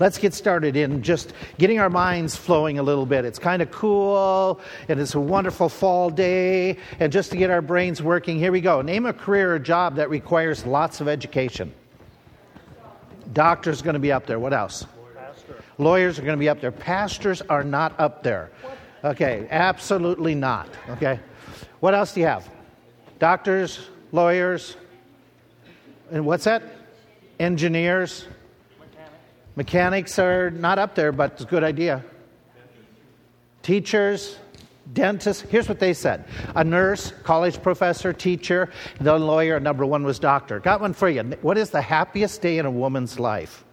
Let's get started in just getting our minds flowing a little bit. It's kind of cool, and it's a wonderful fall day, and just to get our brains working, here we go. Name a career or job that requires lots of education. Doctor's going to be up there. What else? Pastor. Lawyers are going to be up there. Pastors are not up there. Okay, absolutely not. Okay. What else do you have? Doctors, lawyers, and what's that? Engineers. Mechanics. Are not up there, but it's a good idea. Teachers, dentists. Here's what they said a nurse, college professor, teacher, the lawyer, number one was doctor. Got one for you. What is the happiest day in a woman's life?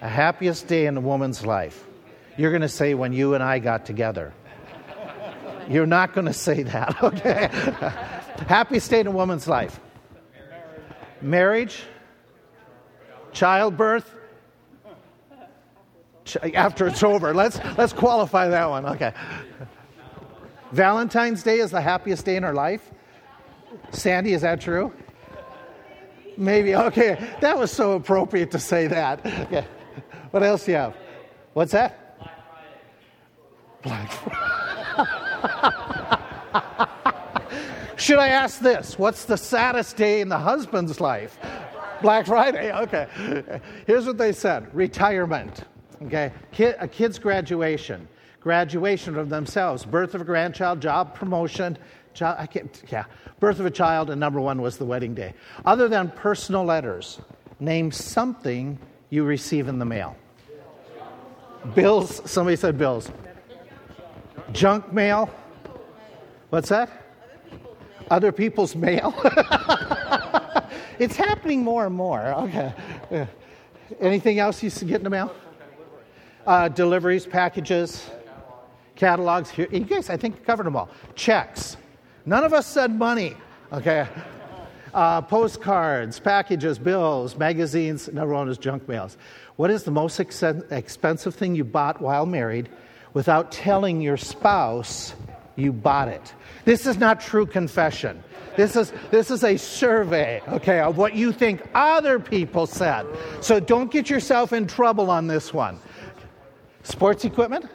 A happiest day in a woman's life. You're going to say when you and I got together. You're not going to say that, okay? Happy day in a woman's life. Marriage, childbirth, after it's over. Let's, let's qualify that one. Okay. Valentine's Day is the happiest day in our life. Sandy, is that true? Maybe. Okay. That was so appropriate to say that. Okay. What else do you have? What's that? Black Friday. Should I ask this? What's the saddest day in the husband's life? Black Friday. Okay. Here's what they said retirement. Okay. Kid, a kid's graduation graduation of themselves, birth of a grandchild, job promotion, child, I can't, yeah, birth of a child, and number one was the wedding day. Other than personal letters, name something you receive in the mail. Bills, somebody said bills. Junk mail. What's that? Other people's mail. it's happening more and more. Okay. Anything else you get in the mail? Uh, deliveries, packages catalogs here. You guys, I think, covered them all. Checks. None of us said money, okay? Uh, postcards, packages, bills, magazines, number one is junk mails. What is the most ex- expensive thing you bought while married without telling your spouse you bought it? This is not true confession. This is, this is a survey, okay, of what you think other people said. So don't get yourself in trouble on this one. Sports equipment?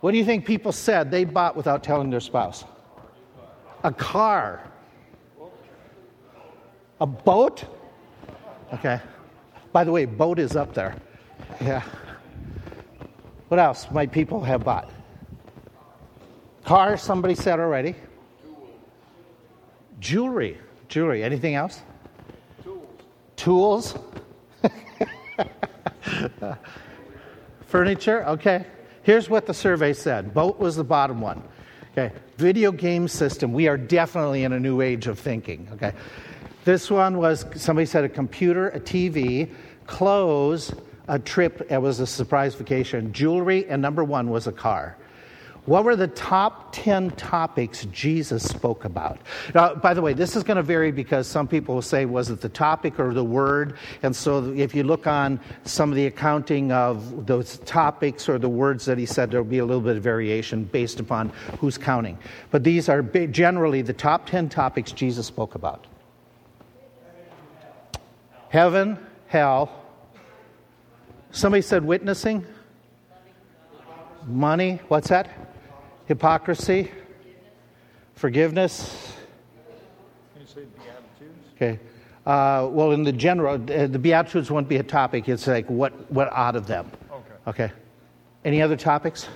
What do you think people said they bought without telling their spouse? A car. A boat? Okay. By the way, boat is up there. Yeah. What else might people have bought? Car, somebody said already. Jewelry. Jewelry. Anything else? Tools. Tools? Furniture? Okay. Here's what the survey said boat was the bottom one. Okay, video game system. We are definitely in a new age of thinking. Okay, this one was somebody said a computer, a TV, clothes, a trip. It was a surprise vacation, jewelry, and number one was a car. What were the top 10 topics Jesus spoke about? Now, by the way, this is going to vary because some people will say, was it the topic or the word? And so if you look on some of the accounting of those topics or the words that he said, there'll be a little bit of variation based upon who's counting. But these are generally the top 10 topics Jesus spoke about heaven, hell. Somebody said witnessing. Money, what's that? hypocrisy, forgiveness. Can you say Beatitudes? Okay. Uh, well, in the general, uh, the Beatitudes won't be a topic. It's like what, what out of them. Okay. Okay. Any other topics?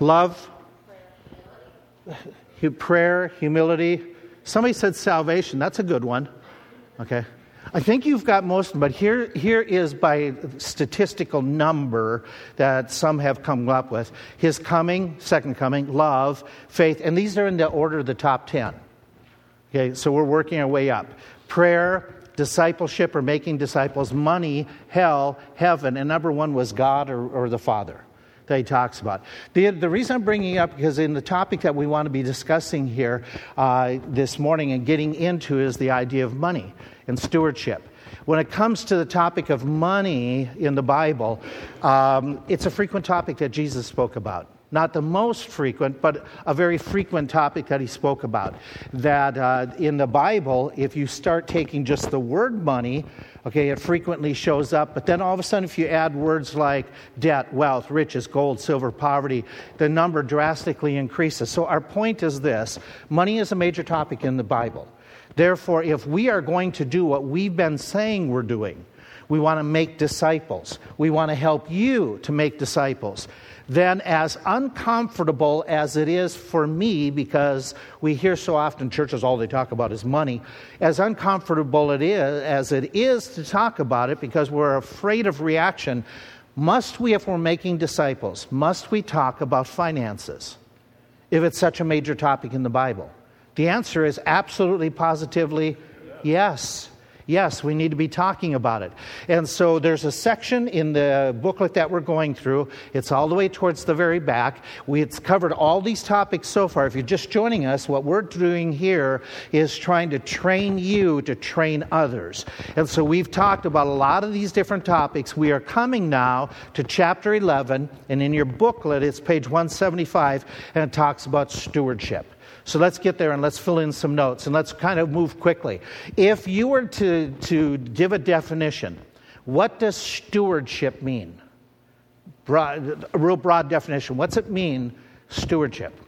Love, prayer, humility. Somebody said salvation. That's a good one. Okay. I think you've got most but here, here is by statistical number that some have come up with His coming, second coming, love, faith, and these are in the order of the top 10. Okay, so we're working our way up. Prayer, discipleship or making disciples, money, hell, heaven, and number one was God or, or the Father that he talks about. The, the reason I'm bringing it up, because in the topic that we want to be discussing here uh, this morning and getting into is the idea of money and stewardship. When it comes to the topic of money in the Bible, um, it's a frequent topic that Jesus spoke about. Not the most frequent, but a very frequent topic that he spoke about. That uh, in the Bible, if you start taking just the word money, okay, it frequently shows up, but then all of a sudden, if you add words like debt, wealth, riches, gold, silver, poverty, the number drastically increases. So, our point is this money is a major topic in the Bible. Therefore, if we are going to do what we've been saying we're doing, we want to make disciples. We want to help you to make disciples then as uncomfortable as it is for me, because we hear so often churches all they talk about is money, as uncomfortable it is as it is to talk about it because we're afraid of reaction, must we, if we're making disciples, must we talk about finances if it's such a major topic in the Bible? The answer is absolutely, positively yes. Yes, we need to be talking about it. And so there's a section in the booklet that we're going through. It's all the way towards the very back. We, it's covered all these topics so far. If you're just joining us, what we're doing here is trying to train you to train others. And so we've talked about a lot of these different topics. We are coming now to chapter 11, and in your booklet, it's page 175, and it talks about stewardship. So let's get there and let's fill in some notes and let's kind of move quickly. If you were to, to give a definition, what does stewardship mean? Broad, a real broad definition. What's it mean, stewardship?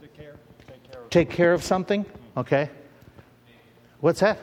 Take care. Take care of. Take care of something? Mm-hmm. Okay. What's that?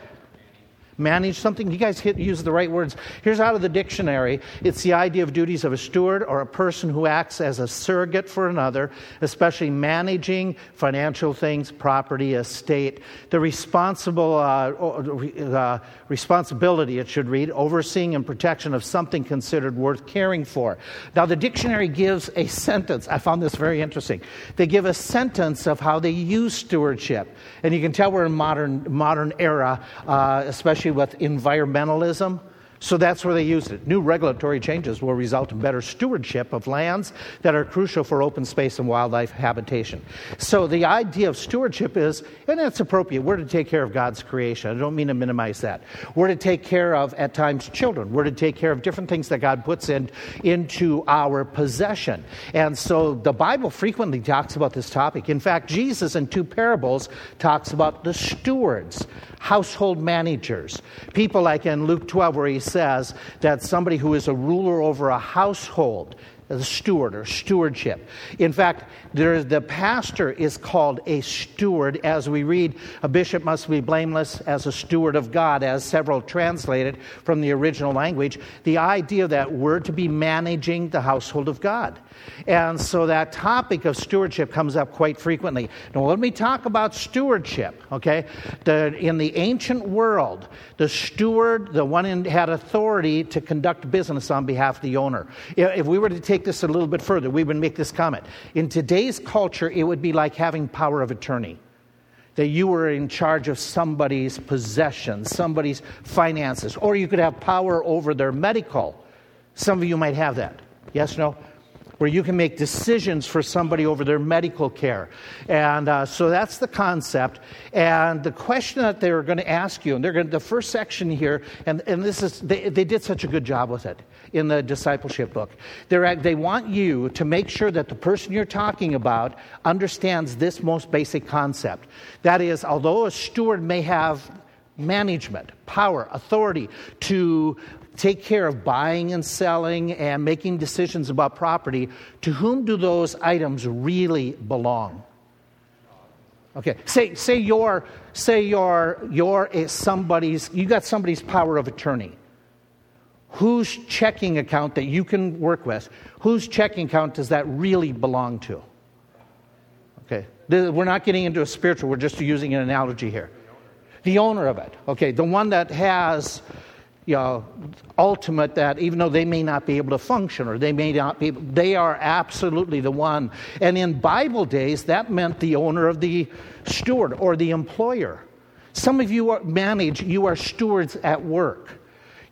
Manage something. You guys hit, use the right words. Here's out of the dictionary it's the idea of duties of a steward or a person who acts as a surrogate for another, especially managing financial things, property, estate. The responsible uh, uh, responsibility, it should read, overseeing and protection of something considered worth caring for. Now, the dictionary gives a sentence. I found this very interesting. They give a sentence of how they use stewardship. And you can tell we're in modern, modern era, uh, especially especially with environmentalism. So that's where they used it. New regulatory changes will result in better stewardship of lands that are crucial for open space and wildlife habitation. So the idea of stewardship is, and it's appropriate, we're to take care of God's creation. I don't mean to minimize that. We're to take care of, at times, children. We're to take care of different things that God puts in, into our possession. And so the Bible frequently talks about this topic. In fact, Jesus in two parables talks about the stewards household managers. People like in Luke 12, where he says that somebody who is a ruler over a household, the steward or stewardship. In fact, the pastor is called a steward. As we read, a bishop must be blameless as a steward of God, as several translated from the original language. The idea that we're to be managing the household of God. And so that topic of stewardship comes up quite frequently. Now, let me talk about stewardship, okay? The, in the ancient world, the steward, the one who had authority to conduct business on behalf of the owner. If we were to take this a little bit further, we would make this comment. In today's culture, it would be like having power of attorney that you were in charge of somebody's possessions, somebody's finances, or you could have power over their medical. Some of you might have that. Yes, no? where you can make decisions for somebody over their medical care. And uh, so that's the concept. And the question that they're going to ask you, and they're going to, the first section here, and, and this is, they, they did such a good job with it in the discipleship book. They want you to make sure that the person you're talking about understands this most basic concept. That is, although a steward may have management, power, authority to take care of buying and selling and making decisions about property, to whom do those items really belong? Okay, say, say you're, say you're, you're somebody's, you got somebody's power of attorney. Whose checking account that you can work with, whose checking account does that really belong to? Okay, we're not getting into a spiritual, we're just using an analogy here. The owner of it, okay, the one that has you know, ultimate that even though they may not be able to function or they may not be, they are absolutely the one. And in Bible days, that meant the owner of the steward or the employer. Some of you manage, you are stewards at work.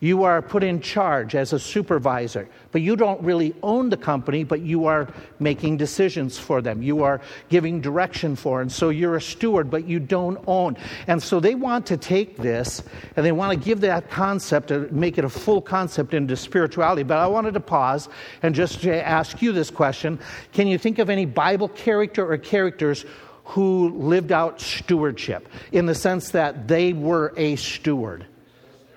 You are put in charge as a supervisor, but you don't really own the company, but you are making decisions for them. You are giving direction for, and so you're a steward, but you don't own. And so they want to take this and they want to give that concept, and make it a full concept into spirituality. But I wanted to pause and just ask you this question Can you think of any Bible character or characters? Who lived out stewardship in the sense that they were a steward.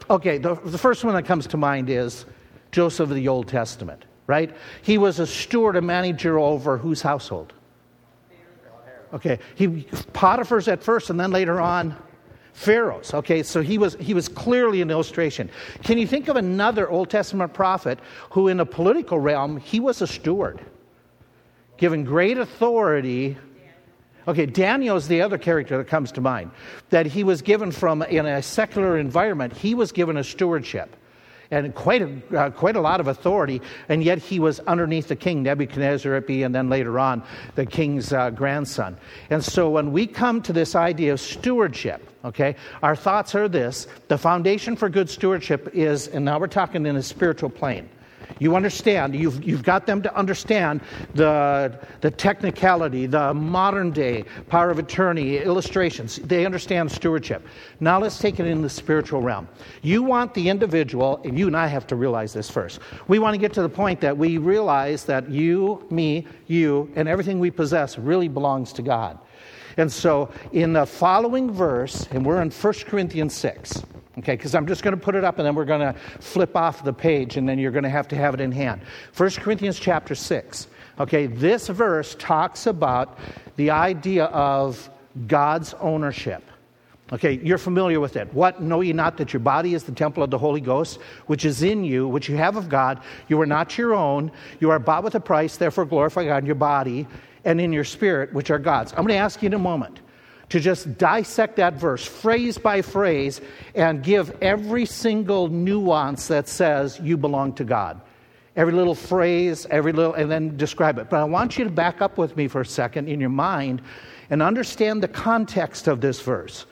Okay, the, the first one that comes to mind is Joseph of the Old Testament, right? He was a steward, a manager over whose household? Okay, he Potiphar's at first, and then later on, Pharaoh's. Okay, so he was he was clearly an illustration. Can you think of another Old Testament prophet who, in a political realm, he was a steward, given great authority Okay, Daniel is the other character that comes to mind. That he was given from, in a secular environment, he was given a stewardship and quite a, uh, quite a lot of authority, and yet he was underneath the king, Nebuchadnezzar, and then later on, the king's uh, grandson. And so when we come to this idea of stewardship, okay, our thoughts are this the foundation for good stewardship is, and now we're talking in a spiritual plane. You understand, you've, you've got them to understand the, the technicality, the modern day power of attorney, illustrations. They understand stewardship. Now let's take it in the spiritual realm. You want the individual, and you and I have to realize this first. We want to get to the point that we realize that you, me, you, and everything we possess really belongs to God. And so in the following verse, and we're in 1 Corinthians 6. Okay, because I'm just going to put it up and then we're going to flip off the page and then you're going to have to have it in hand. 1 Corinthians chapter 6. Okay, this verse talks about the idea of God's ownership. Okay, you're familiar with it. What know ye not that your body is the temple of the Holy Ghost, which is in you, which you have of God? You are not your own. You are bought with a price, therefore glorify God in your body and in your spirit, which are God's. I'm going to ask you in a moment to just dissect that verse phrase by phrase and give every single nuance that says you belong to God. Every little phrase, every little, and then describe it. But I want you to back up with me for a second in your mind and understand the context of this verse.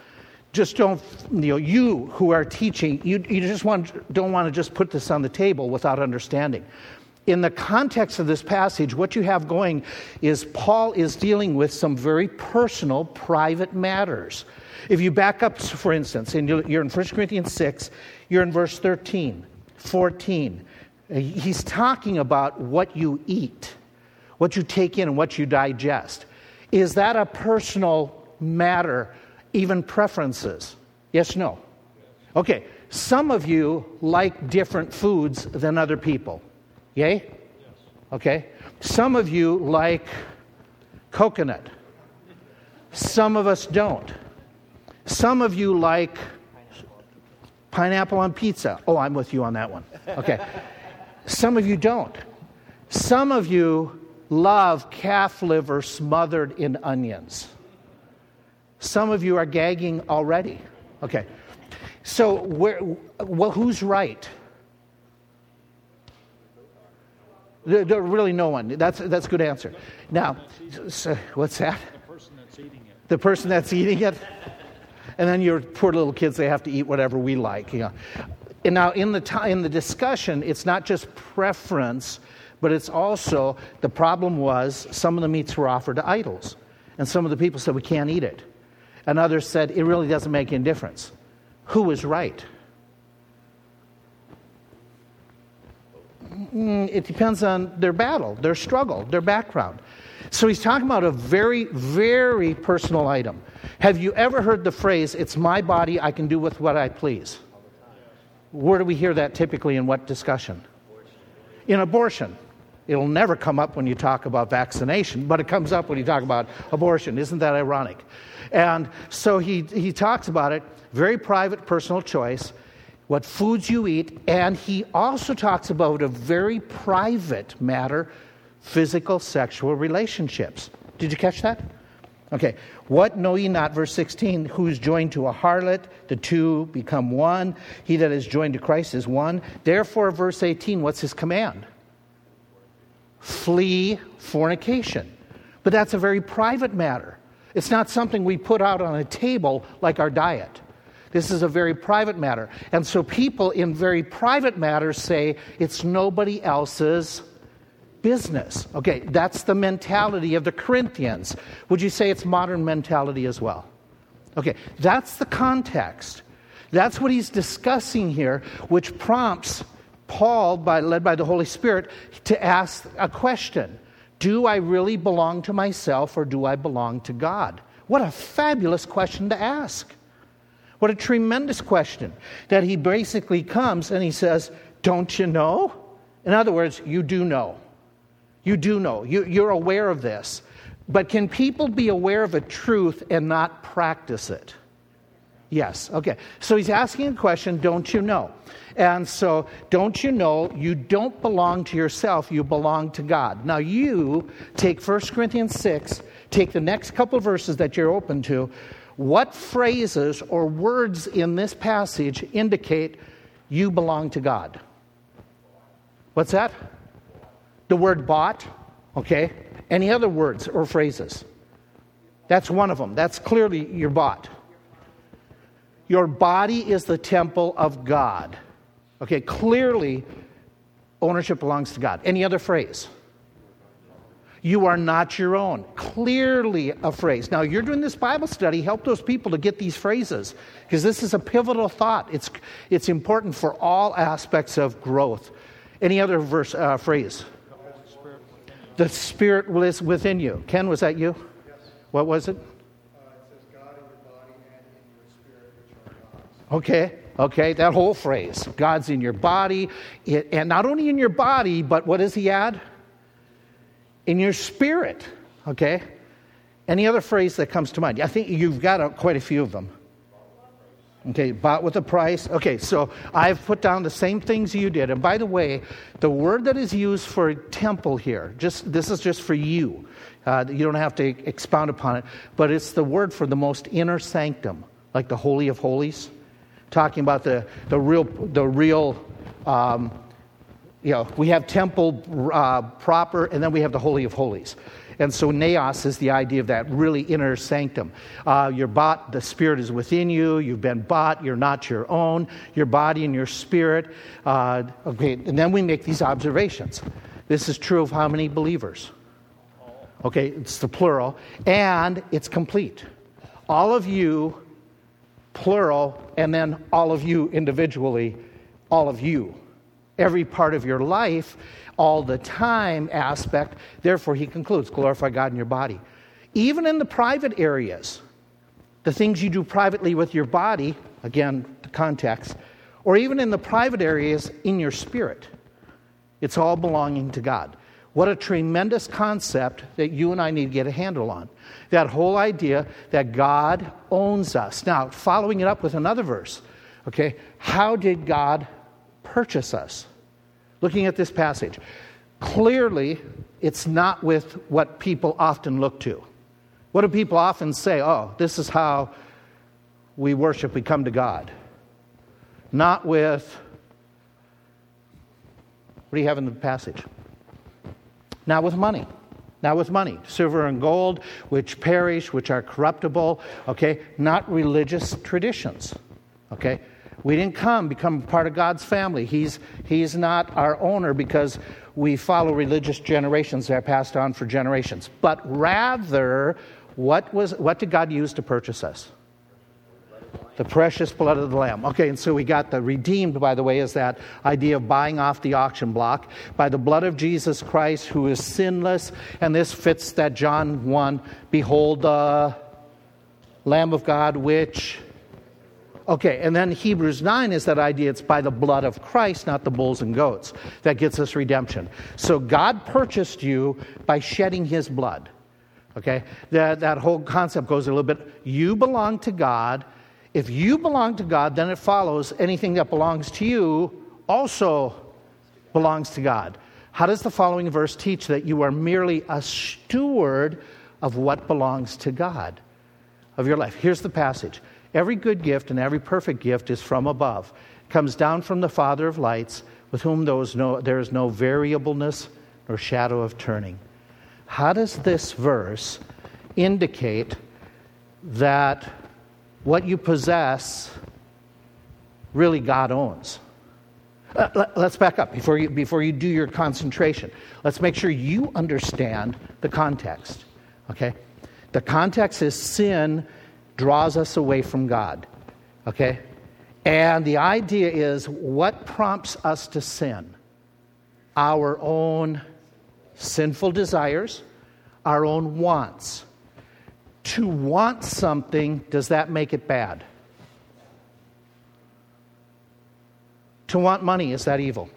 Just don't, you know, you who are teaching, you, you just want, don't want to just put this on the table without understanding in the context of this passage, what you have going is Paul is dealing with some very personal, private matters. If you back up, for instance, and you're in 1 Corinthians 6, you're in verse 13, 14. He's talking about what you eat, what you take in, and what you digest. Is that a personal matter, even preferences? Yes, no? Okay, some of you like different foods than other people. Yay? Yes. Okay. Some of you like coconut. Some of us don't. Some of you like pineapple on pizza. Oh, I'm with you on that one. Okay. Some of you don't. Some of you love calf liver smothered in onions. Some of you are gagging already. Okay. So, where, well, who's right? There, there, really no one. That's, that's a good answer. Now, so, what's that? The person that's eating it. The person that's eating it? And then your poor little kids, they have to eat whatever we like. You know. And now, in the, t- in the discussion, it's not just preference, but it's also the problem was some of the meats were offered to idols. And some of the people said, we can't eat it. And others said, it really doesn't make any difference. Who was right? Mm, it depends on their battle, their struggle, their background. So he's talking about a very, very personal item. Have you ever heard the phrase, it's my body, I can do with what I please? Where do we hear that typically in what discussion? In abortion. It'll never come up when you talk about vaccination, but it comes up when you talk about abortion. Isn't that ironic? And so he, he talks about it, very private, personal choice what foods you eat, and he also talks about a very private matter physical sexual relationships. Did you catch that? Okay. What know ye not, verse 16, who is joined to a harlot, the two become one. He that is joined to Christ is one. Therefore, verse 18, what's his command? Flee fornication. But that's a very private matter. It's not something we put out on a table like our diet. This is a very private matter. And so people in very private matters say it's nobody else's business. Okay, that's the mentality of the Corinthians. Would you say it's modern mentality as well? Okay, that's the context. That's what he's discussing here, which prompts Paul, by, led by the Holy Spirit, to ask a question Do I really belong to myself or do I belong to God? What a fabulous question to ask. What a tremendous question that he basically comes and he says, Don't you know? In other words, you do know. You do know. You, you're aware of this. But can people be aware of a truth and not practice it? Yes. Okay. So he's asking a question, don't you know? And so, don't you know you don't belong to yourself, you belong to God. Now, you take 1 Corinthians 6, take the next couple verses that you're open to. What phrases or words in this passage indicate you belong to God? What's that? The word bought, okay? Any other words or phrases? That's one of them. That's clearly you're bought. Your body is the temple of God. Okay, clearly, ownership belongs to God. Any other phrase? You are not your own. Clearly, a phrase. Now, you're doing this Bible study. Help those people to get these phrases because this is a pivotal thought. It's, it's important for all aspects of growth. Any other verse, uh, phrase? The Spirit lives within you. Ken, was that you? Yes. What was it? It says, God in your body. Okay, okay, that whole phrase God's in your body, it, and not only in your body, but what does he add? In your spirit, okay? Any other phrase that comes to mind? I think you've got a, quite a few of them. Okay, bought with a price. Okay, so I've put down the same things you did. And by the way, the word that is used for temple here, just this is just for you. Uh, you don't have to expound upon it, but it's the word for the most inner sanctum, like the holy of holies talking about the, the real, the real um, you know, we have temple uh, proper, and then we have the Holy of Holies. And so naos is the idea of that really inner sanctum. Uh, you're bought, the Spirit is within you, you've been bought, you're not your own, your body and your spirit. Uh, okay, and then we make these observations. This is true of how many believers? Okay, it's the plural, and it's complete. All of you plural, and then all of you individually, all of you. Every part of your life, all the time aspect. Therefore, he concludes glorify God in your body. Even in the private areas, the things you do privately with your body, again, the context, or even in the private areas in your spirit, it's all belonging to God. What a tremendous concept that you and I need to get a handle on. That whole idea that God owns us. Now, following it up with another verse, okay, how did God purchase us? Looking at this passage, clearly it's not with what people often look to. What do people often say? Oh, this is how we worship, we come to God. Not with, what do you have in the passage? Not with money. Not with money. Silver and gold, which perish, which are corruptible. Okay? Not religious traditions. Okay? We didn't come, become part of God's family. He's, he's not our owner because we follow religious generations that are passed on for generations. But rather, what, was, what did God use to purchase us? The precious blood of the Lamb. Okay, and so we got the redeemed, by the way, is that idea of buying off the auction block by the blood of Jesus Christ, who is sinless. And this fits that John 1 Behold the Lamb of God, which. Okay, and then Hebrews 9 is that idea it's by the blood of Christ, not the bulls and goats, that gets us redemption. So God purchased you by shedding his blood. Okay, that, that whole concept goes a little bit. You belong to God if you belong to God, then it follows anything that belongs to you also belongs to God. How does the following verse teach that you are merely a steward of what belongs to God of your life? Here's the passage Every good gift and every perfect gift is from above, it comes down from the Father of lights, with whom there is no, variableness nor shadow of turning. How does this verse indicate that what you possess really God owns. Uh, let, us back up before you, before you do your concentration. Let's make sure you understand the context. Okay? The context is sin draws us away from God. Okay? And the idea is what prompts us to sin? Our own sinful desires, our own wants. To want something, does that make it bad? To want money, is that evil?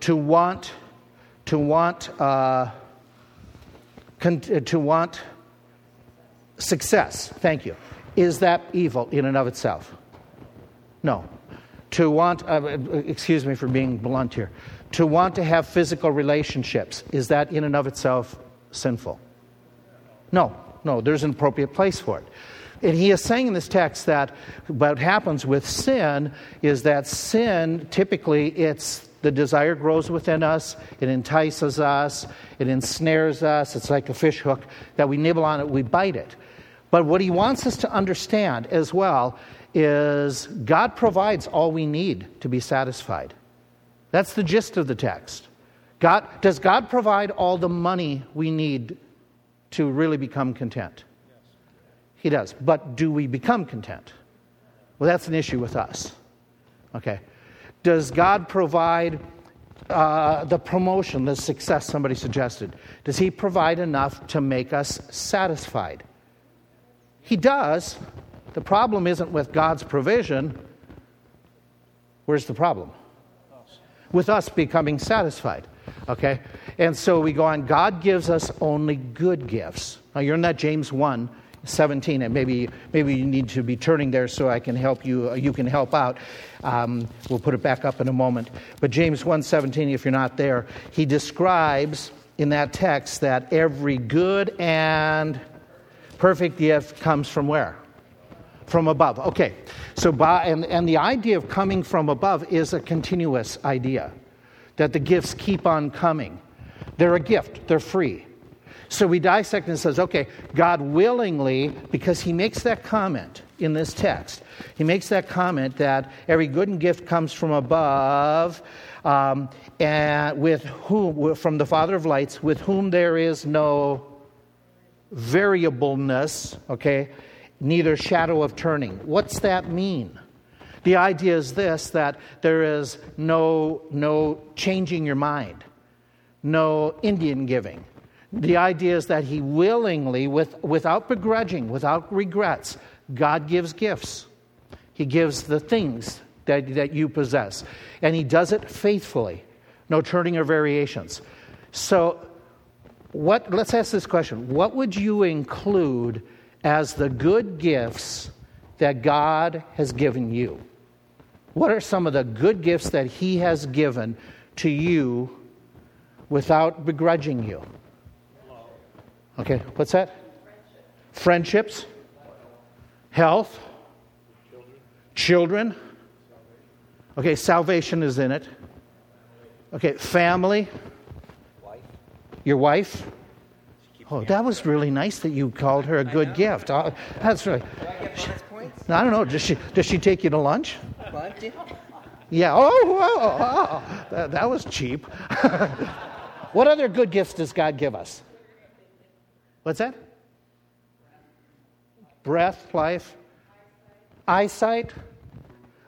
To want, to want, uh, con- to want success, thank you, is that evil in and of itself? No. To want, uh, excuse me for being blunt here, to want to have physical relationships, is that in and of itself sinful? No, no, there's an appropriate place for it. And he is saying in this text that what happens with sin is that sin, typically, it's the desire grows within us, it entices us, it ensnares us, it's like a fish hook that we nibble on it, we bite it. But what he wants us to understand as well is God provides all we need to be satisfied. That's the gist of the text. God, does God provide all the money we need to really become content? He does. But do we become content? Well, that's an issue with us. Okay. Does God provide uh, the promotion, the success somebody suggested? Does He provide enough to make us satisfied? He does. The problem isn't with God's provision. Where's the problem? With us becoming satisfied. Okay? And so we go on. God gives us only good gifts. Now, you're in that James 1 17, and maybe, maybe you need to be turning there so I can help you, uh, you can help out. Um, we'll put it back up in a moment. But James 1.17, if you're not there, he describes in that text that every good and perfect gift comes from where? From above. Okay. So, by, and, and the idea of coming from above is a continuous idea that the gifts keep on coming. They're a gift, they're free. So we dissect and says, okay, God willingly, because he makes that comment in this text, he makes that comment that every good and gift comes from above, um, and with whom, from the Father of lights, with whom there is no variableness, okay, neither shadow of turning. What's that mean? The idea is this that there is no, no changing your mind, no Indian giving, the idea is that he willingly, with, without begrudging, without regrets, God gives gifts. He gives the things that, that you possess. And he does it faithfully, no turning or variations. So, what, let's ask this question What would you include as the good gifts that God has given you? What are some of the good gifts that He has given to you without begrudging you? Okay, what's that? Friendships, health, children. Okay, salvation is in it. Okay, family. Your wife. Oh, that was really nice that you called her a good gift. Oh, that's right. I don't know. Does she does she take you to lunch? Yeah. Oh, oh, oh, oh. That, that was cheap. what other good gifts does God give us? What's that? Breath, life, eyesight.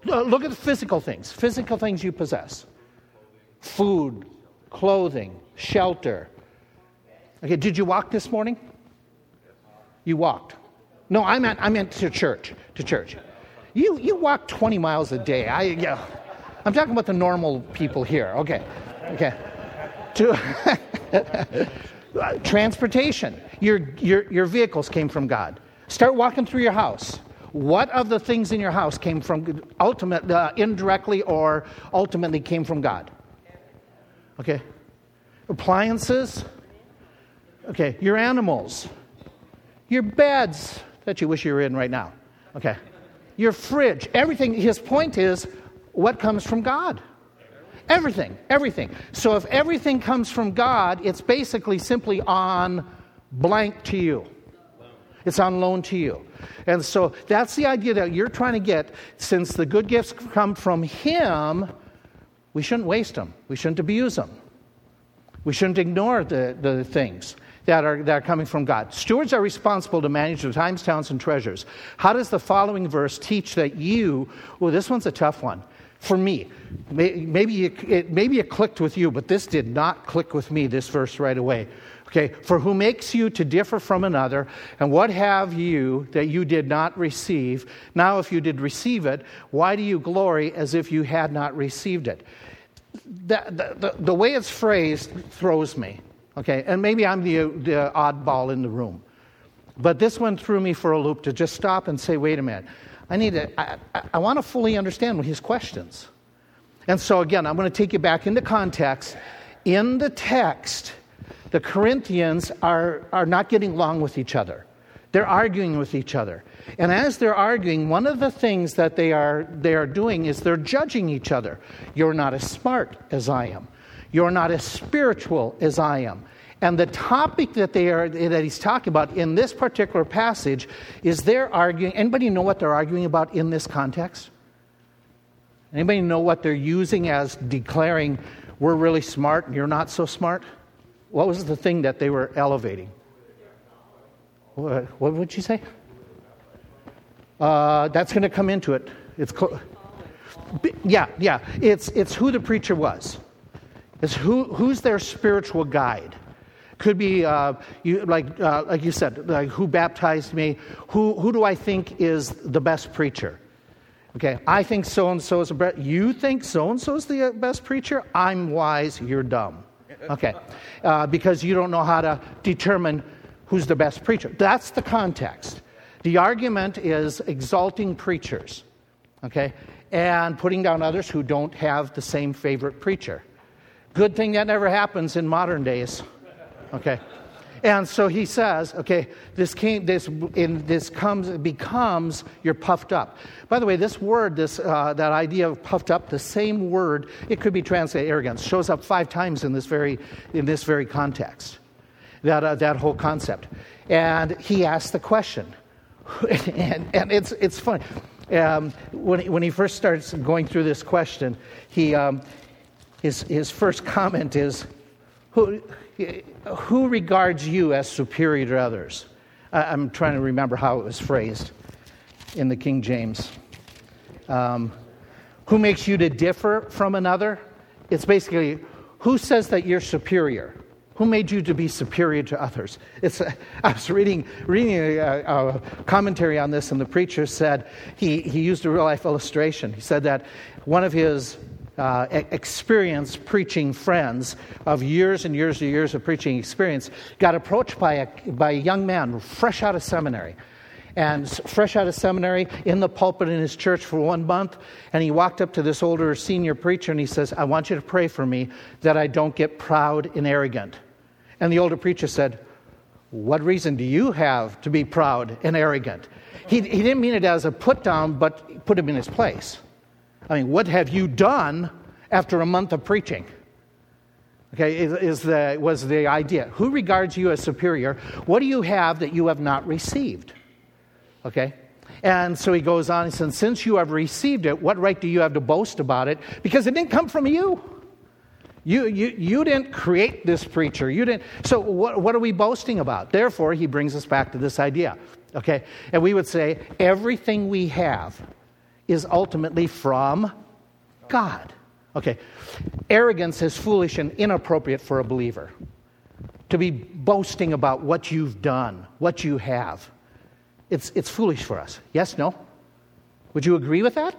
Look at the physical things, physical things you possess food, clothing, shelter. Okay, did you walk this morning? You walked. No, I meant I meant to church. To church. You you walk 20 miles a day. I yeah. I'm talking about the normal people here. Okay. Okay. To transportation. Your, your, your vehicles came from God. Start walking through your house. What of the things in your house came from ultimate, uh, indirectly or ultimately came from God? Okay. Appliances. Okay. Your animals. Your beds that you wish you were in right now. Okay. Your fridge. Everything. His point is what comes from God. Everything, everything. So if everything comes from God, it's basically simply on blank to you. It's on loan to you. And so that's the idea that you're trying to get. Since the good gifts come from Him, we shouldn't waste them. We shouldn't abuse them. We shouldn't ignore the, the things that are, that are coming from God. Stewards are responsible to manage their times, talents, and treasures. How does the following verse teach that you, well, this one's a tough one for me. Maybe it, maybe it clicked with you, but this did not click with me, this verse right away. Okay, for who makes you to differ from another, and what have you that you did not receive? Now, if you did receive it, why do you glory as if you had not received it? The, the, the, the way it's phrased throws me. Okay, and maybe I'm the, the oddball in the room. But this one threw me for a loop to just stop and say, wait a minute. I need to, I, I, I want to fully understand his questions. And so, again, I'm going to take you back into context. In the text, the Corinthians are, are not getting along with each other. They're arguing with each other. And as they're arguing, one of the things that they are, they are doing is they're judging each other. You're not as smart as I am. You're not as spiritual as I am. And the topic that, they are, that he's talking about in this particular passage is they're arguing. Anybody know what they're arguing about in this context? Anybody know what they're using as declaring, we're really smart and you're not so smart? What was the thing that they were elevating? What, what would you say? Uh, that's going to come into it. It's clo- yeah, yeah. It's it's who the preacher was. It's who who's their spiritual guide. Could be uh, you, like uh, like you said, like who baptized me. Who who do I think is the best preacher? Okay, I think so and so is a best. You think so and so is the best preacher? I'm wise. You're dumb. Okay. Uh, because you don't know how to determine who's the best preacher. That's the context. The argument is exalting preachers, okay, and putting down others who don't have the same favorite preacher. Good thing that never happens in modern days, okay. And so he says, okay, this, came, this, in, this comes, becomes, you're puffed up. By the way, this word, this, uh, that idea of puffed up, the same word, it could be translated arrogance, shows up five times in this very, in this very context, that, uh, that whole concept. And he asks the question, and, and it's, it's funny. Um, when, he, when he first starts going through this question, he, um, his, his first comment is, who, who regards you as superior to others? I'm trying to remember how it was phrased in the King James. Um, who makes you to differ from another? It's basically who says that you're superior? Who made you to be superior to others? It's, I was reading, reading a, a, commentary on this, and the preacher said he, he used a real life illustration. He said that one of his uh, experienced preaching friends of years and years and years of preaching experience got approached by a, by a young man fresh out of seminary. And fresh out of seminary in the pulpit in his church for one month. And he walked up to this older senior preacher and he says, I want you to pray for me that I don't get proud and arrogant. And the older preacher said, What reason do you have to be proud and arrogant? He, he didn't mean it as a put down, but put him in his place. I mean, what have you done after a month of preaching? Okay, is the, was the idea. Who regards you as superior? What do you have that you have not received? Okay? And so he goes on, he says, Since you have received it, what right do you have to boast about it? Because it didn't come from you. You, you, you didn't create this preacher. You didn't. So, what, what are we boasting about? Therefore, he brings us back to this idea. Okay? And we would say everything we have is ultimately from God. Okay, arrogance is foolish and inappropriate for a believer. To be boasting about what you've done, what you have, it's, it's foolish for us. Yes, no? Would you agree with that?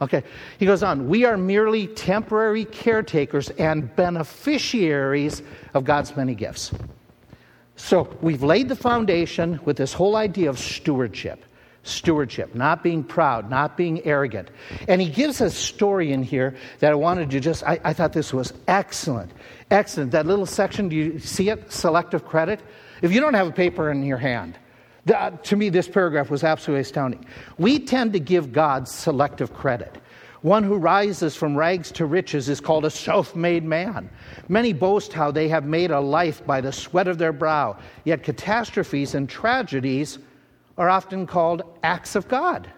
Okay, he goes on. We are merely temporary caretakers and beneficiaries of God's many gifts. So we've laid the foundation with this whole idea of stewardship stewardship, not being proud, not being arrogant. And he gives a story in here that I wanted to just, I, I thought this was excellent. Excellent. That little section, do you see it? Selective credit. If you don't have a paper in your hand, uh, to me, this paragraph was absolutely astounding. We tend to give God selective credit. One who rises from rags to riches is called a self made man. Many boast how they have made a life by the sweat of their brow, yet catastrophes and tragedies are often called acts of God.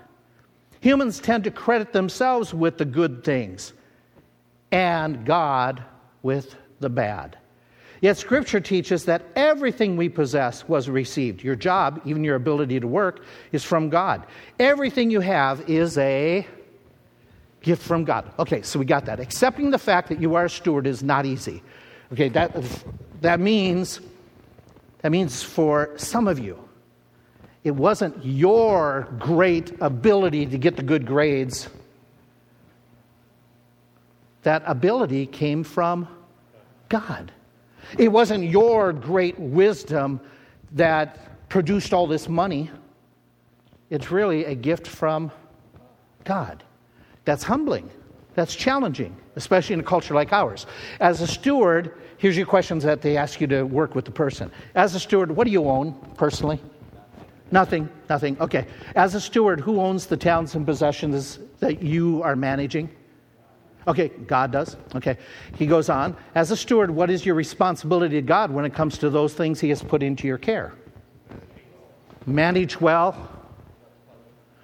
Humans tend to credit themselves with the good things and God with the bad. Yet Scripture teaches that everything we possess was received. Your job, even your ability to work, is from God. Everything you have is a gift from God. Okay, so we got that. Accepting the fact that you are a steward is not easy. Okay, that, that means that means for some of you, it wasn't your great ability to get the good grades. That ability came from God. It wasn't your great wisdom that produced all this money. It's really a gift from God. That's humbling. That's challenging, especially in a culture like ours. As a steward, here's your questions that they ask you to work with the person. As a steward, what do you own personally? Nothing, nothing. Okay. As a steward, who owns the towns and possessions that you are managing? Okay, God does. Okay. He goes on. As a steward, what is your responsibility to God when it comes to those things He has put into your care? Manage well,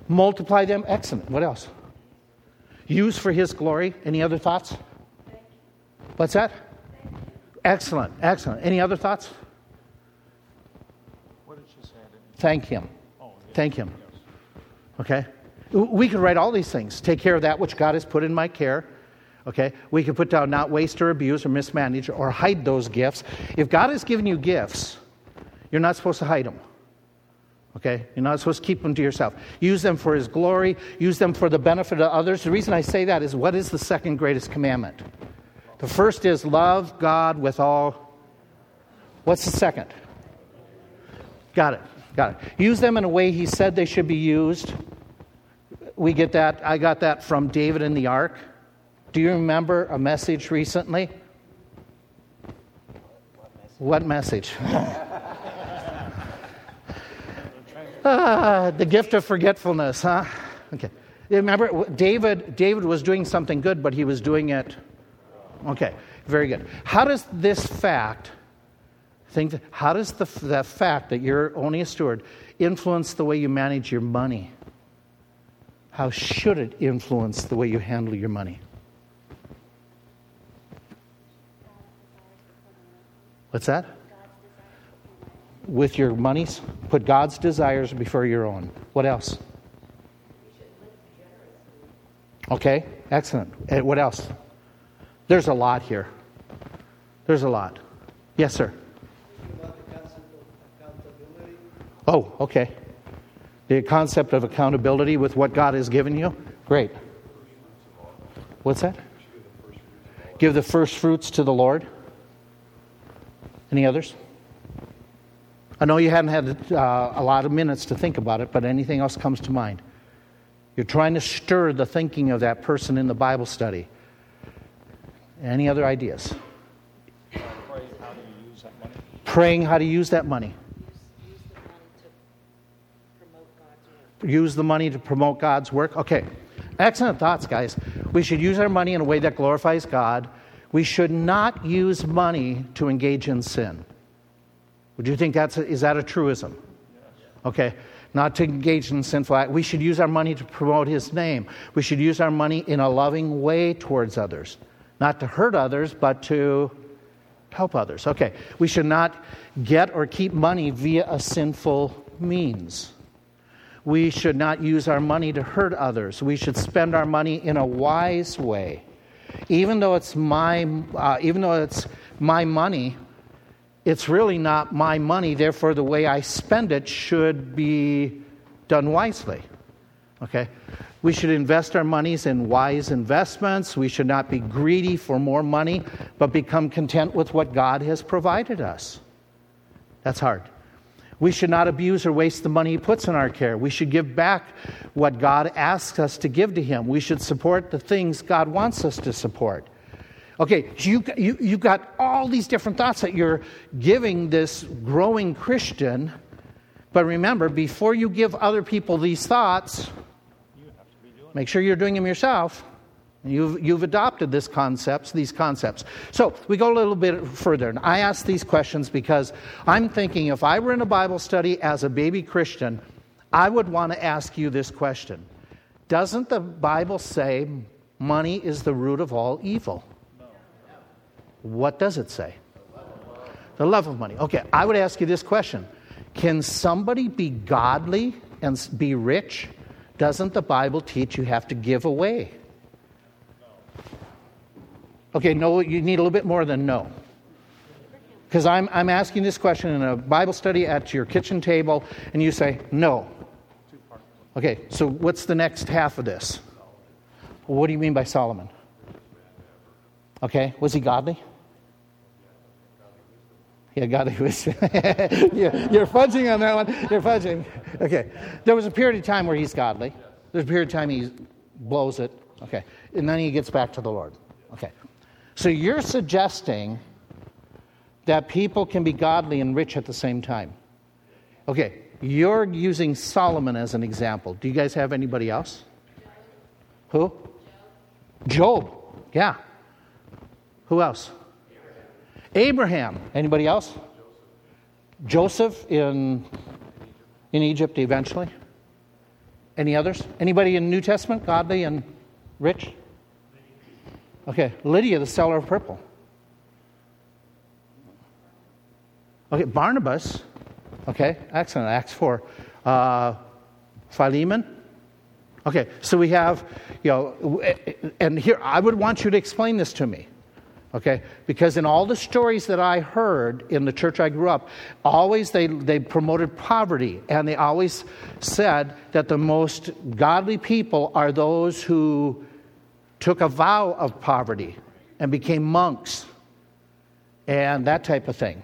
multiply them. Excellent. What else? Use for His glory. Any other thoughts? What's that? Excellent, excellent. Any other thoughts? Thank Him. Thank Him. Okay? We could write all these things. Take care of that which God has put in my care. Okay? We could put down not waste or abuse or mismanage or hide those gifts. If God has given you gifts, you're not supposed to hide them. Okay? You're not supposed to keep them to yourself. Use them for His glory, use them for the benefit of others. The reason I say that is what is the second greatest commandment? The first is love God with all. What's the second? Got it. Got it. Use them in a way he said they should be used. We get that. I got that from David in the Ark. Do you remember a message recently? What message? ah, the gift of forgetfulness, huh? Okay. Remember, David, David was doing something good, but he was doing it. Okay, very good. How does this fact Think, how does the, the fact that you're only a steward influence the way you manage your money? How should it influence the way you handle your money? What's that? With your monies, put God's desires before your own. What else? Okay, excellent. And what else? There's a lot here. There's a lot. Yes, sir. Oh, okay. The concept of accountability with what God has given you? Great. What's that? Give the first fruits to the Lord. Any others? I know you hadn't had uh, a lot of minutes to think about it, but anything else comes to mind? You're trying to stir the thinking of that person in the Bible study. Any other ideas? Praying how to use that money. Use the money to promote God's work? Okay, excellent thoughts, guys. We should use our money in a way that glorifies God. We should not use money to engage in sin. Would you think that's a, is that a truism? Okay, not to engage in sinful act. We should use our money to promote His name. We should use our money in a loving way towards others, not to hurt others, but to help others. Okay, we should not get or keep money via a sinful means we should not use our money to hurt others. We should spend our money in a wise way. Even though it's my, uh, even though it's my money, it's really not my money. Therefore, the way I spend it should be done wisely. Okay? We should invest our monies in wise investments. We should not be greedy for more money, but become content with what God has provided us. That's hard. We should not abuse or waste the money He puts in our care. We should give back what God asks us to give to Him. We should support the things God wants us to support. Okay, so you, you, you've got all these different thoughts that you're giving this growing Christian. But remember, before you give other people these thoughts, make sure you're doing them yourself. You've, you've adopted this concepts, these concepts. So we go a little bit further. And I ask these questions because I'm thinking if I were in a Bible study as a baby Christian, I would want to ask you this question Doesn't the Bible say money is the root of all evil? What does it say? The love of money. Okay, I would ask you this question Can somebody be godly and be rich? Doesn't the Bible teach you have to give away? Okay, no, you need a little bit more than no. Because I'm, I'm asking this question in a Bible study at your kitchen table, and you say no. Okay, so what's the next half of this? What do you mean by Solomon? Okay, was he godly? Yeah, godly wisdom. yeah, you're fudging on that one. You're fudging. Okay, there was a period of time where he's godly. There's a period of time he blows it. Okay, and then he gets back to the Lord. Okay, so you're suggesting that people can be godly and rich at the same time. Okay, you're using Solomon as an example. Do you guys have anybody else? Who? Job. Yeah. Who else? Abraham. Anybody else? Joseph in in Egypt eventually. Any others? Anybody in New Testament godly and rich? Okay, Lydia, the seller of purple. Okay, Barnabas. Okay, excellent. Acts 4. Uh, Philemon. Okay, so we have, you know, and here, I would want you to explain this to me. Okay, because in all the stories that I heard in the church I grew up, always they, they promoted poverty, and they always said that the most godly people are those who took a vow of poverty and became monks and that type of thing.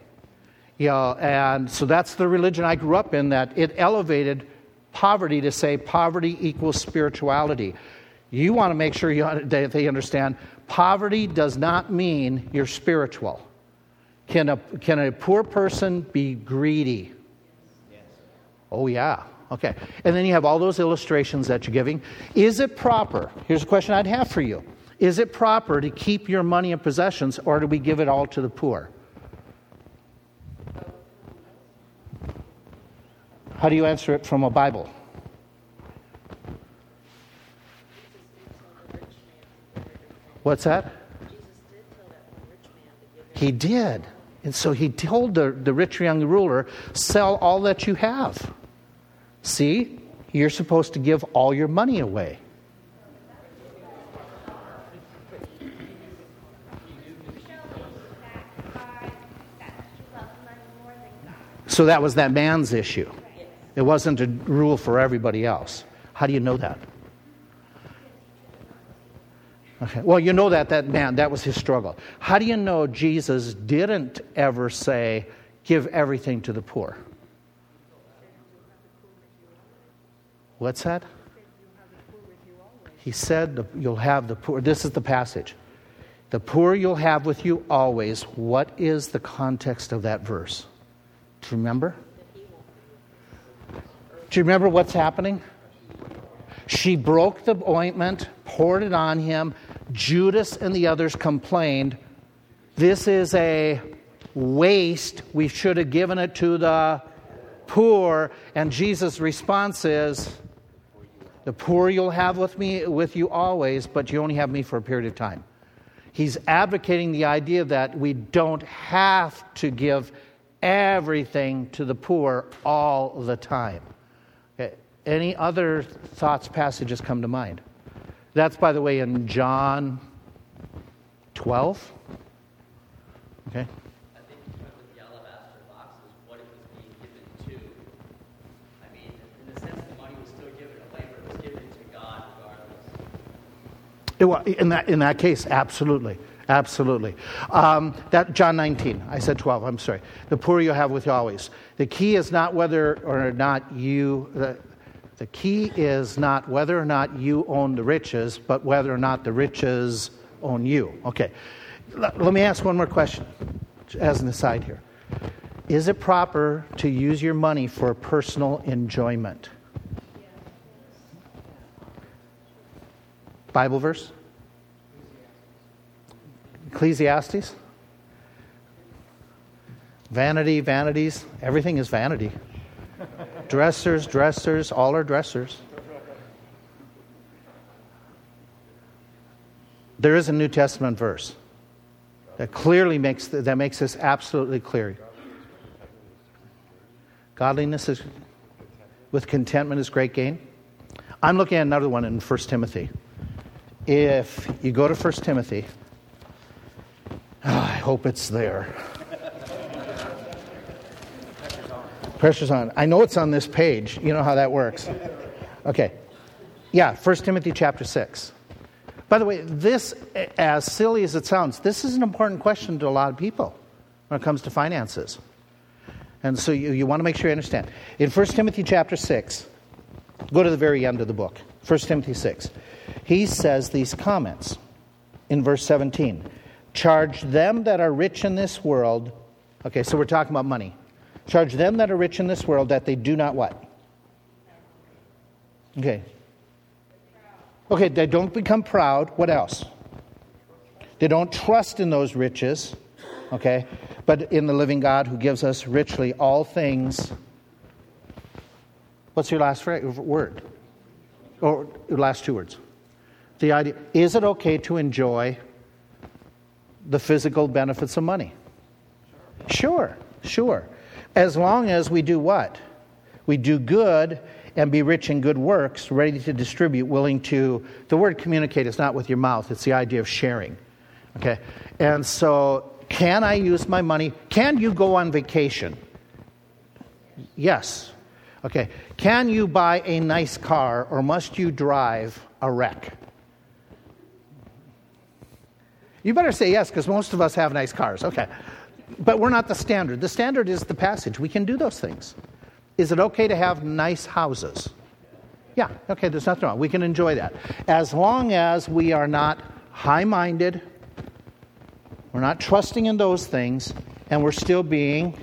You know, and so that's the religion I grew up in, that it elevated poverty to say poverty equals spirituality. You want to make sure you, that they understand poverty does not mean you're spiritual. Can a, can a poor person be greedy? Yes. Oh, yeah. Okay. And then you have all those illustrations that you're giving. Is it proper? Here's a question I'd have for you Is it proper to keep your money and possessions, or do we give it all to the poor? How do you answer it from a Bible? What's that? He did. And so he told the, the rich young ruler, sell all that you have. See, you're supposed to give all your money away. So that was that man's issue. It wasn't a rule for everybody else. How do you know that? Okay. Well, you know that that man, that was his struggle. How do you know Jesus didn't ever say, give everything to the poor? What's that? He said, You'll have the poor. This is the passage. The poor you'll have with you always. What is the context of that verse? Do you remember? Do you remember what's happening? She broke the ointment, poured it on him. Judas and the others complained. This is a waste. We should have given it to the poor. And Jesus' response is, the poor you'll have with me with you always, but you only have me for a period of time. He's advocating the idea that we don't have to give everything to the poor all the time. Okay. Any other thoughts, passages come to mind? That's, by the way, in John 12. Okay. In that, in that case, absolutely. Absolutely. Um, that John 19. I said 12. I'm sorry. The poor you have with you always. The key is not whether or not you. The, the key is not whether or not you own the riches, but whether or not the riches own you. Okay. L- let me ask one more question, as an aside here. Is it proper to use your money for personal enjoyment? Bible verse? Ecclesiastes? Vanity, vanities, everything is vanity. dressers, dressers, all are dressers. There is a New Testament verse that clearly makes that makes this absolutely clear. Godliness is with contentment is great gain. I'm looking at another one in 1 Timothy. If you go to 1 Timothy, oh, I hope it's there. Pressure's on. I know it's on this page. You know how that works. Okay. Yeah, 1 Timothy chapter 6. By the way, this, as silly as it sounds, this is an important question to a lot of people when it comes to finances. And so you, you want to make sure you understand. In 1 Timothy chapter 6, Go to the very end of the book, 1 Timothy 6. He says these comments in verse 17 Charge them that are rich in this world. Okay, so we're talking about money. Charge them that are rich in this world that they do not what? Okay. Okay, they don't become proud. What else? They don't trust in those riches. Okay, but in the living God who gives us richly all things What's your last word? Or last two words? The idea is it okay to enjoy the physical benefits of money? Sure, sure. As long as we do what? We do good and be rich in good works, ready to distribute, willing to. The word communicate is not with your mouth, it's the idea of sharing. Okay? And so, can I use my money? Can you go on vacation? Yes. Okay. Can you buy a nice car or must you drive a wreck? You better say yes because most of us have nice cars. Okay. But we're not the standard. The standard is the passage. We can do those things. Is it okay to have nice houses? Yeah, okay, there's nothing wrong. We can enjoy that. As long as we are not high minded, we're not trusting in those things, and we're still being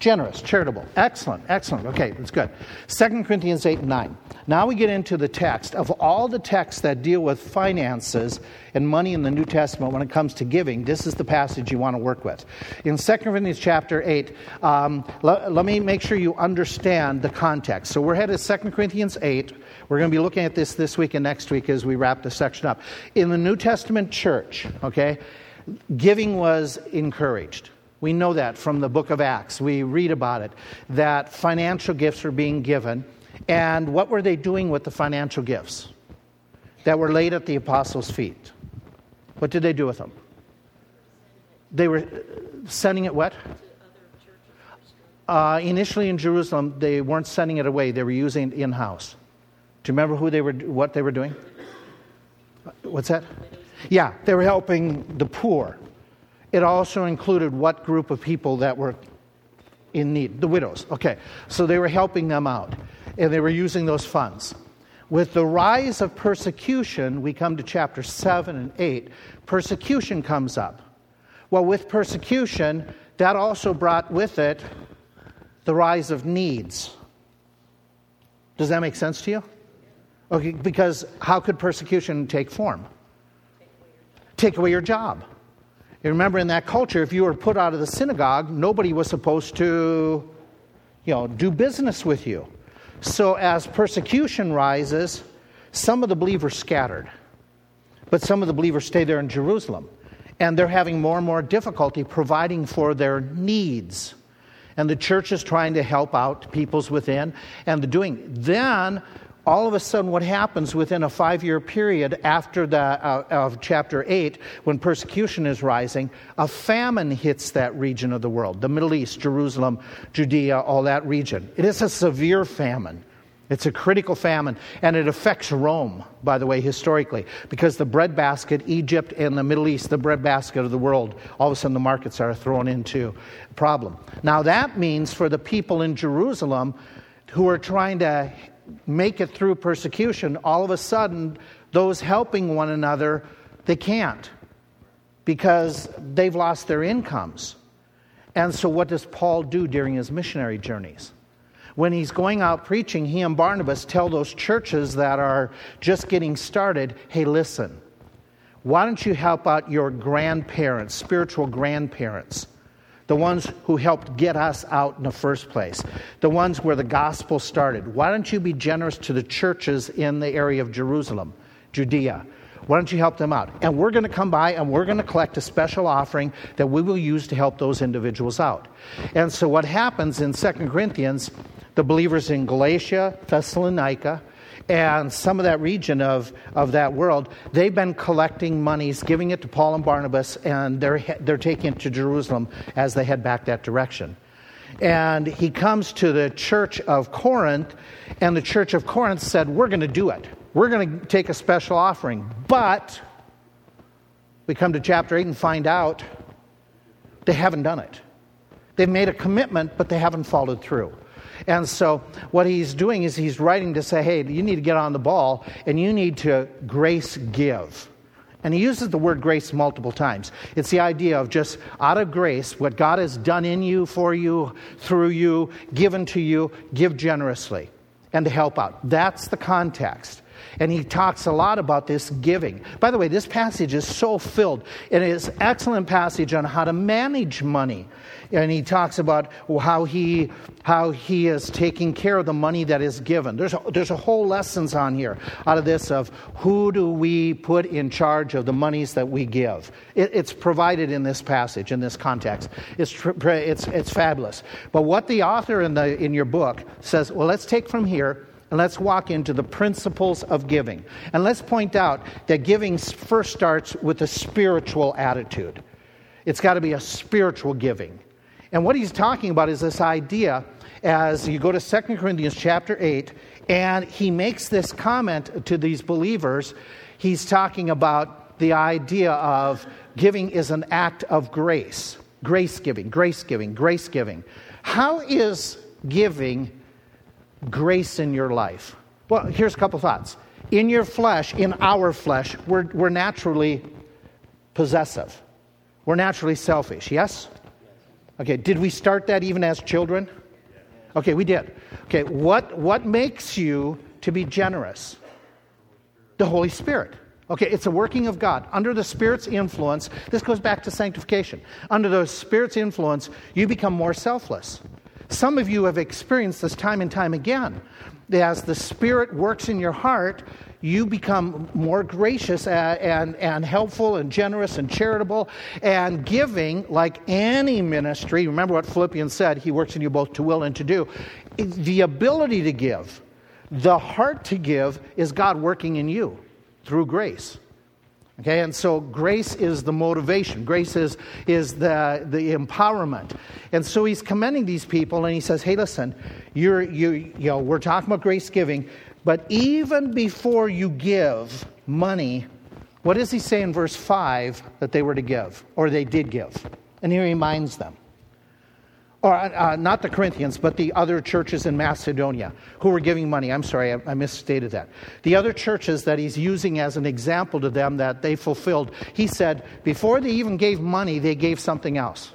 Generous, charitable. Excellent, excellent. Okay, that's good. 2 Corinthians 8 and 9. Now we get into the text. Of all the texts that deal with finances and money in the New Testament when it comes to giving, this is the passage you want to work with. In 2 Corinthians chapter 8, um, let, let me make sure you understand the context. So we're headed to 2 Corinthians 8. We're going to be looking at this this week and next week as we wrap this section up. In the New Testament church, okay, giving was encouraged. We know that from the book of Acts. We read about it, that financial gifts are being given. And what were they doing with the financial gifts that were laid at the apostles' feet? What did they do with them? They were sending it what? Uh, initially in Jerusalem, they weren't sending it away. They were using it in house. Do you remember who they were, what they were doing? What's that? Yeah, they were helping the poor. It also included what group of people that were in need? The widows. Okay, so they were helping them out, and they were using those funds. With the rise of persecution, we come to chapter 7 and 8, persecution comes up. Well, with persecution, that also brought with it the rise of needs. Does that make sense to you? Okay, because how could persecution take form? Take away your job. You remember in that culture, if you were put out of the synagogue, nobody was supposed to, you know, do business with you. So as persecution rises, some of the believers scattered, but some of the believers stay there in Jerusalem. And they're having more and more difficulty providing for their needs. And the church is trying to help out peoples within, and the doing. Then all of a sudden, what happens within a five year period after the, uh, of chapter 8, when persecution is rising, a famine hits that region of the world the Middle East, Jerusalem, Judea, all that region. It is a severe famine. It's a critical famine, and it affects Rome, by the way, historically, because the breadbasket, Egypt and the Middle East, the breadbasket of the world, all of a sudden the markets are thrown into a problem. Now, that means for the people in Jerusalem who are trying to make it through persecution, all of a sudden, those helping one another, they can't because they've lost their incomes. And so, what does Paul do during his missionary journeys? When he's going out preaching, he and Barnabas tell those churches that are just getting started hey, listen, Why don't you help out your grandparents, spiritual grandparents? The ones who helped get us out in the first place, the ones where the gospel started. Why don't you be generous to the churches in the area of Jerusalem, Judea? Why don't you help them out? And we're going to come by and we're going to collect a special offering that we will use to help those individuals out. And so, what happens in 2 Corinthians, the believers in Galatia, Thessalonica, and some of that region of, of that world, they've been collecting monies, giving it to Paul and Barnabas, and they're, they're taking it to Jerusalem as they head back that direction. And he comes to the church of Corinth, and the church of Corinth said, We're going to do it. We're going to take a special offering. But we come to chapter 8 and find out they haven't done it. They've made a commitment, but they haven't followed through. And so, what he's doing is he's writing to say, hey, you need to get on the ball and you need to grace give. And he uses the word grace multiple times. It's the idea of just out of grace, what God has done in you, for you, through you, given to you, give generously and to help out. That's the context. And he talks a lot about this giving. By the way, this passage is so filled. It is an excellent passage on how to manage money. And he talks about how he, how he is taking care of the money that is given. There's a, there's a whole lessons on here out of this of who do we put in charge of the monies that we give. It, it's provided in this passage, in this context. It's, it's, it's fabulous. But what the author in, the, in your book says, well, let's take from here and let's walk into the principles of giving. And let's point out that giving first starts with a spiritual attitude. It's got to be a spiritual giving. And what he's talking about is this idea as you go to 2 Corinthians chapter 8, and he makes this comment to these believers. He's talking about the idea of giving is an act of grace. Grace giving, grace giving, grace giving. How is giving grace in your life? Well, here's a couple thoughts. In your flesh, in our flesh, we're, we're naturally possessive. We're naturally selfish, yes? Okay, did we start that even as children? Okay, we did. Okay, what, what makes you to be generous? The Holy Spirit. Okay, it's a working of God. Under the Spirit's influence, this goes back to sanctification. Under the Spirit's influence, you become more selfless. Some of you have experienced this time and time again. As the Spirit works in your heart, you become more gracious and, and, and, helpful and generous and charitable and giving like any ministry. Remember what Philippians said He works in you both to will and to do. The ability to give, the heart to give, is God working in you through grace. Okay, and so grace is the motivation. Grace is, is the, the empowerment. And so he's commending these people and he says, hey, listen, you're, you, you know, we're talking about grace giving, but even before you give money, what does he say in verse 5 that they were to give, or they did give? And he reminds them or uh, not the Corinthians, but the other churches in Macedonia who were giving money. I'm sorry, I, I, misstated that. The other churches that he's using as an example to them that they fulfilled, he said, before they even gave money, they gave something else.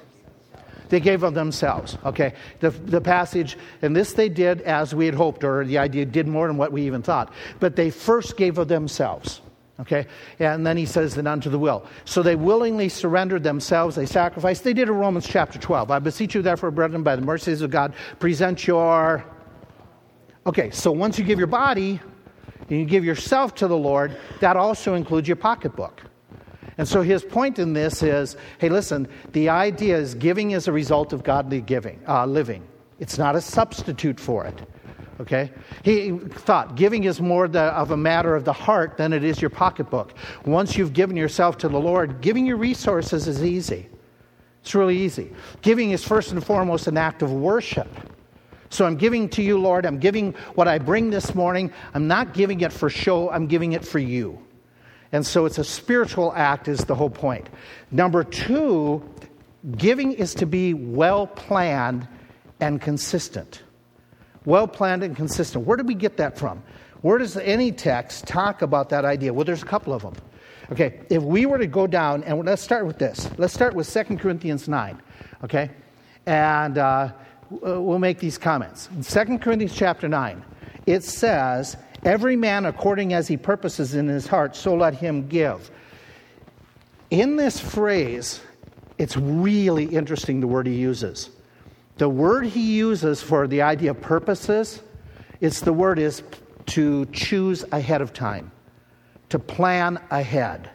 They gave of themselves. Okay, the, the passage, and this they did as we had hoped, or the idea did more than what we even thought. But they first gave of themselves. Okay? And then he says, then unto the will. So they willingly surrendered themselves, they sacrificed. They did in Romans chapter 12. I beseech you, therefore, brethren, by the mercies of God, present your. Okay, so once you give your body you give yourself to the Lord, that also includes your pocketbook. And so his point in this is hey, listen, the idea is giving is a result of godly giving, uh, living. It's not a substitute for it. Okay? He thought giving is more the, of a matter of the heart than it is your pocketbook. Once you've given yourself to the Lord, giving your resources is easy. It's really easy. Giving is first and foremost an act of worship. So I'm giving to you, Lord. I'm giving what I bring this morning. I'm not giving it for show, I'm giving it for you. And so it's a spiritual act, is the whole point. Number two, giving is to be well planned and consistent well planned and consistent. Where did we get that from? Where does any text talk about that idea? Well, there's a couple of them. Okay, if we were to go down, and let's start with this. Let's start with 2 Corinthians 9, okay? And uh, we'll make these comments. In 2 Corinthians chapter 9, it says, Every man according as he purposes in his heart, so let him give. In this phrase, it's really interesting the word he uses. The word he uses for the idea of purposes, it's the word is to choose ahead of time, to plan ahead.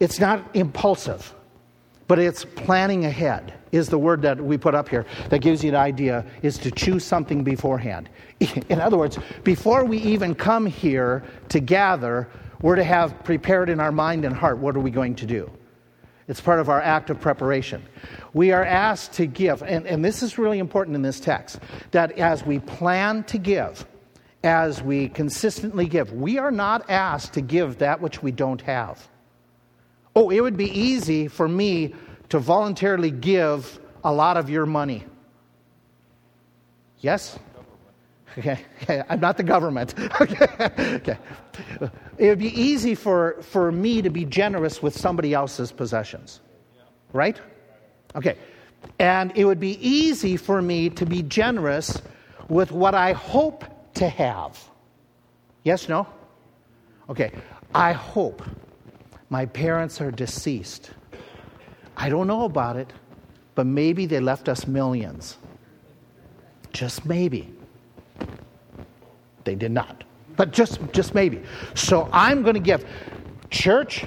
It's not impulsive, but it's planning ahead is the word that we put up here that gives you an idea is to choose something beforehand. In other words, before we even come here to gather, we're to have prepared in our mind and heart what are we going to do. It's part of our act of preparation. We are asked to give, and, and this is really important in this text, that as we plan to give, as we consistently give, we are not asked to give that which we don't have. Oh, it would be easy for me to voluntarily give a lot of your money. Yes? Okay, I'm not the government. Okay, okay. It would be easy for, for me to be generous with somebody else's possessions, right? Okay, and it would be easy for me to be generous with what I hope to have. Yes, no? Okay, I hope my parents are deceased. I don't know about it, but maybe they left us millions. Just maybe. They did not. But just, just maybe. So I'm going to give, church,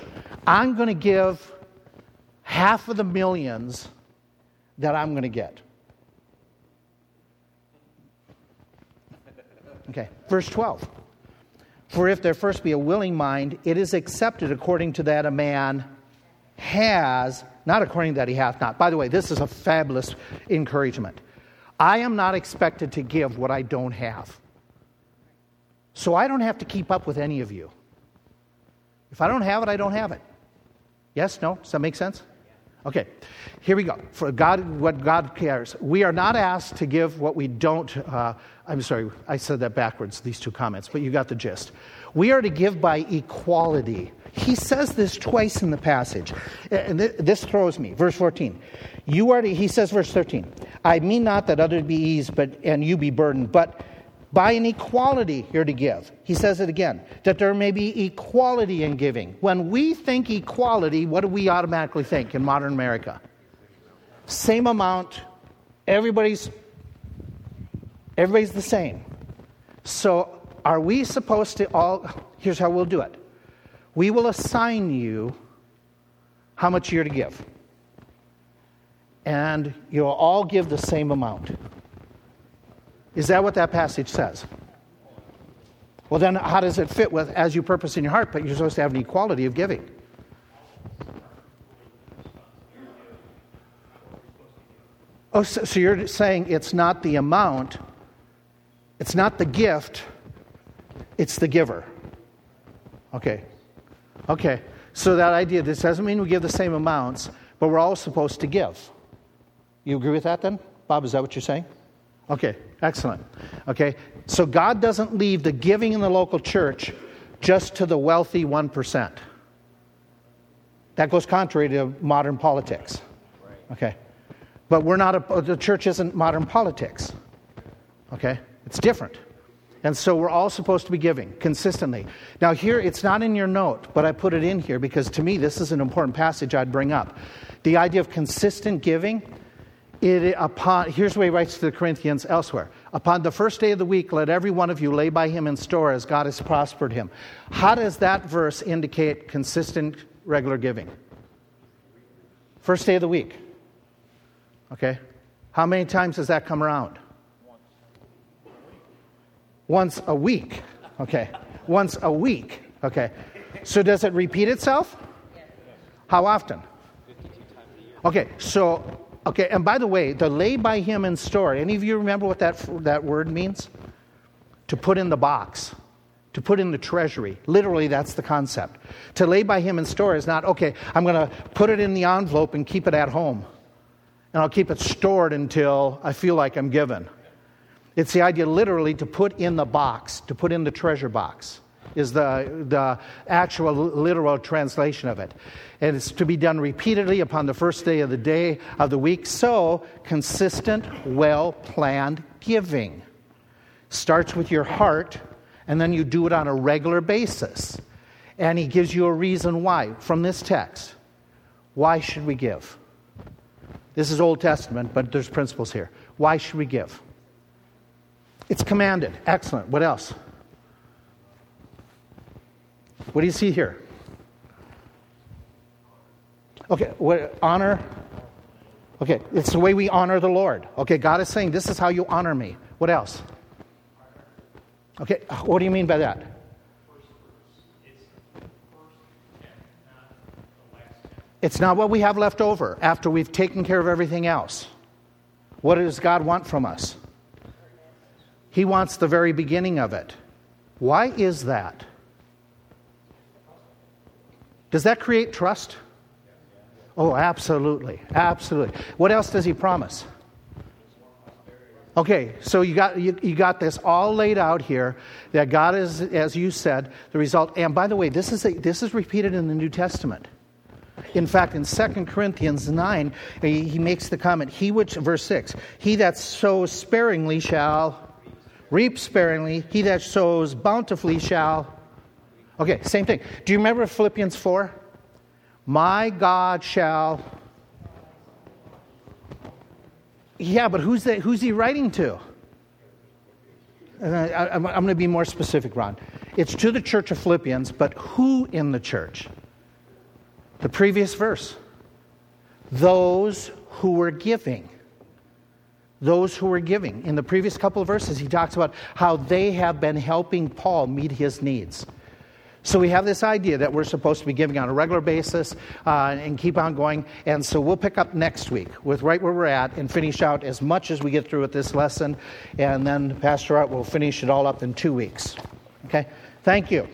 I'm going to give half of the millions that I'm going to get. Okay, verse 12. For if there first be a willing mind, it is accepted according to that a man has, not according that he hath not. By the way, this is a fabulous encouragement. I am not expected to give what I don't have. So I don't have to keep up with any of you. If I don't have it, I don't have it. Yes? No? Does that make sense? Okay, here we go. For God, what God cares. We are not asked to give what we don't. Uh, I'm sorry, I said that backwards, these two comments, but you got the gist. We are to give by equality. He says this twice in the passage. And this throws me. Verse 14. You are to, he says, verse 13, I mean not that others be eased but, and you be burdened, but by an equality you're to give. He says it again, that there may be equality in giving. When we think equality, what do we automatically think in modern America? Same amount, everybody's everybody's the same. So are we supposed to all here's how we'll do it. We will assign you how much you're to give. And you'll all give the same amount. Is that what that passage says? Well, then, how does it fit with as you purpose in your heart, but you're supposed to have an equality of giving? Oh, so, so you're saying it's not the amount, it's not the gift, it's the giver. Okay. Okay. So that idea, this doesn't mean we give the same amounts, but we're all supposed to give. You agree with that then? Bob, is that what you're saying? Okay, excellent. Okay, so God doesn't leave the giving in the local church just to the wealthy 1%. That goes contrary to modern politics. Okay, but we're not, a, the church isn't modern politics. Okay, it's different. And so we're all supposed to be giving consistently. Now, here, it's not in your note, but I put it in here because to me, this is an important passage I'd bring up. The idea of consistent giving it, upon, here's what he writes to the Corinthians elsewhere. Upon the first day of the week, let every one of you lay by him in store as God has prospered him. How does that verse indicate consistent, regular giving? First day of the week. Okay? How many times does that come around? Once a week. Okay. Once a week. Okay. So does it repeat itself? How often? Okay, so Okay, and by the way, the lay by him in store, any of you remember what that, that word means? To put in the box, to put in the treasury. Literally, that's the concept. To lay by him in store is not, okay, I'm going to put it in the envelope and keep it at home. And I'll keep it stored until I feel like I'm given. It's the idea literally to put in the box, to put in the treasure box is the, the actual literal translation of it. And it's to be done repeatedly upon the first day of the day of the week. So, consistent, well planned giving starts with your heart, and then you do it on a regular basis. And he gives you a reason why from this text. Why should we give? This is Old Testament, but there's principles here. Why should we give? It's commanded. Excellent. What else? What do you see here? Okay, what, honor. Okay, it's the way we honor the Lord. Okay, God is saying, This is how you honor me. What else? Okay, what do you mean by that? It's not what we have left over after we've taken care of everything else. What does God want from us? He wants the very beginning of it. Why is that? Does that create trust? Oh, absolutely. Absolutely. What else does he promise? Okay, so you got, you, you, got this all laid out here that God is, as you said, the result. And by the way, this is, a, this is repeated in the New Testament. In fact, in 2 Corinthians 9, he, he makes the comment, He which, verse 6, he that sows sparingly shall reap sparingly, he that sows bountifully shall. Okay, same thing. Do you remember Philippians 4? My God shall. Yeah, but who's, that, who's he writing to? I, am going to be more specific, Ron. It's to the church of Philippians, but who in the church? The previous verse. Those who were giving. Those who were giving. In the previous couple of verses, he talks about how they have been helping Paul meet his needs. So we have this idea that we're supposed to be giving on a regular basis uh, and keep on going. And so we'll pick up next week with right where we're at and finish out as much as we get through with this lesson. And then Pastor Art will finish it all up in two weeks. Okay? Thank you.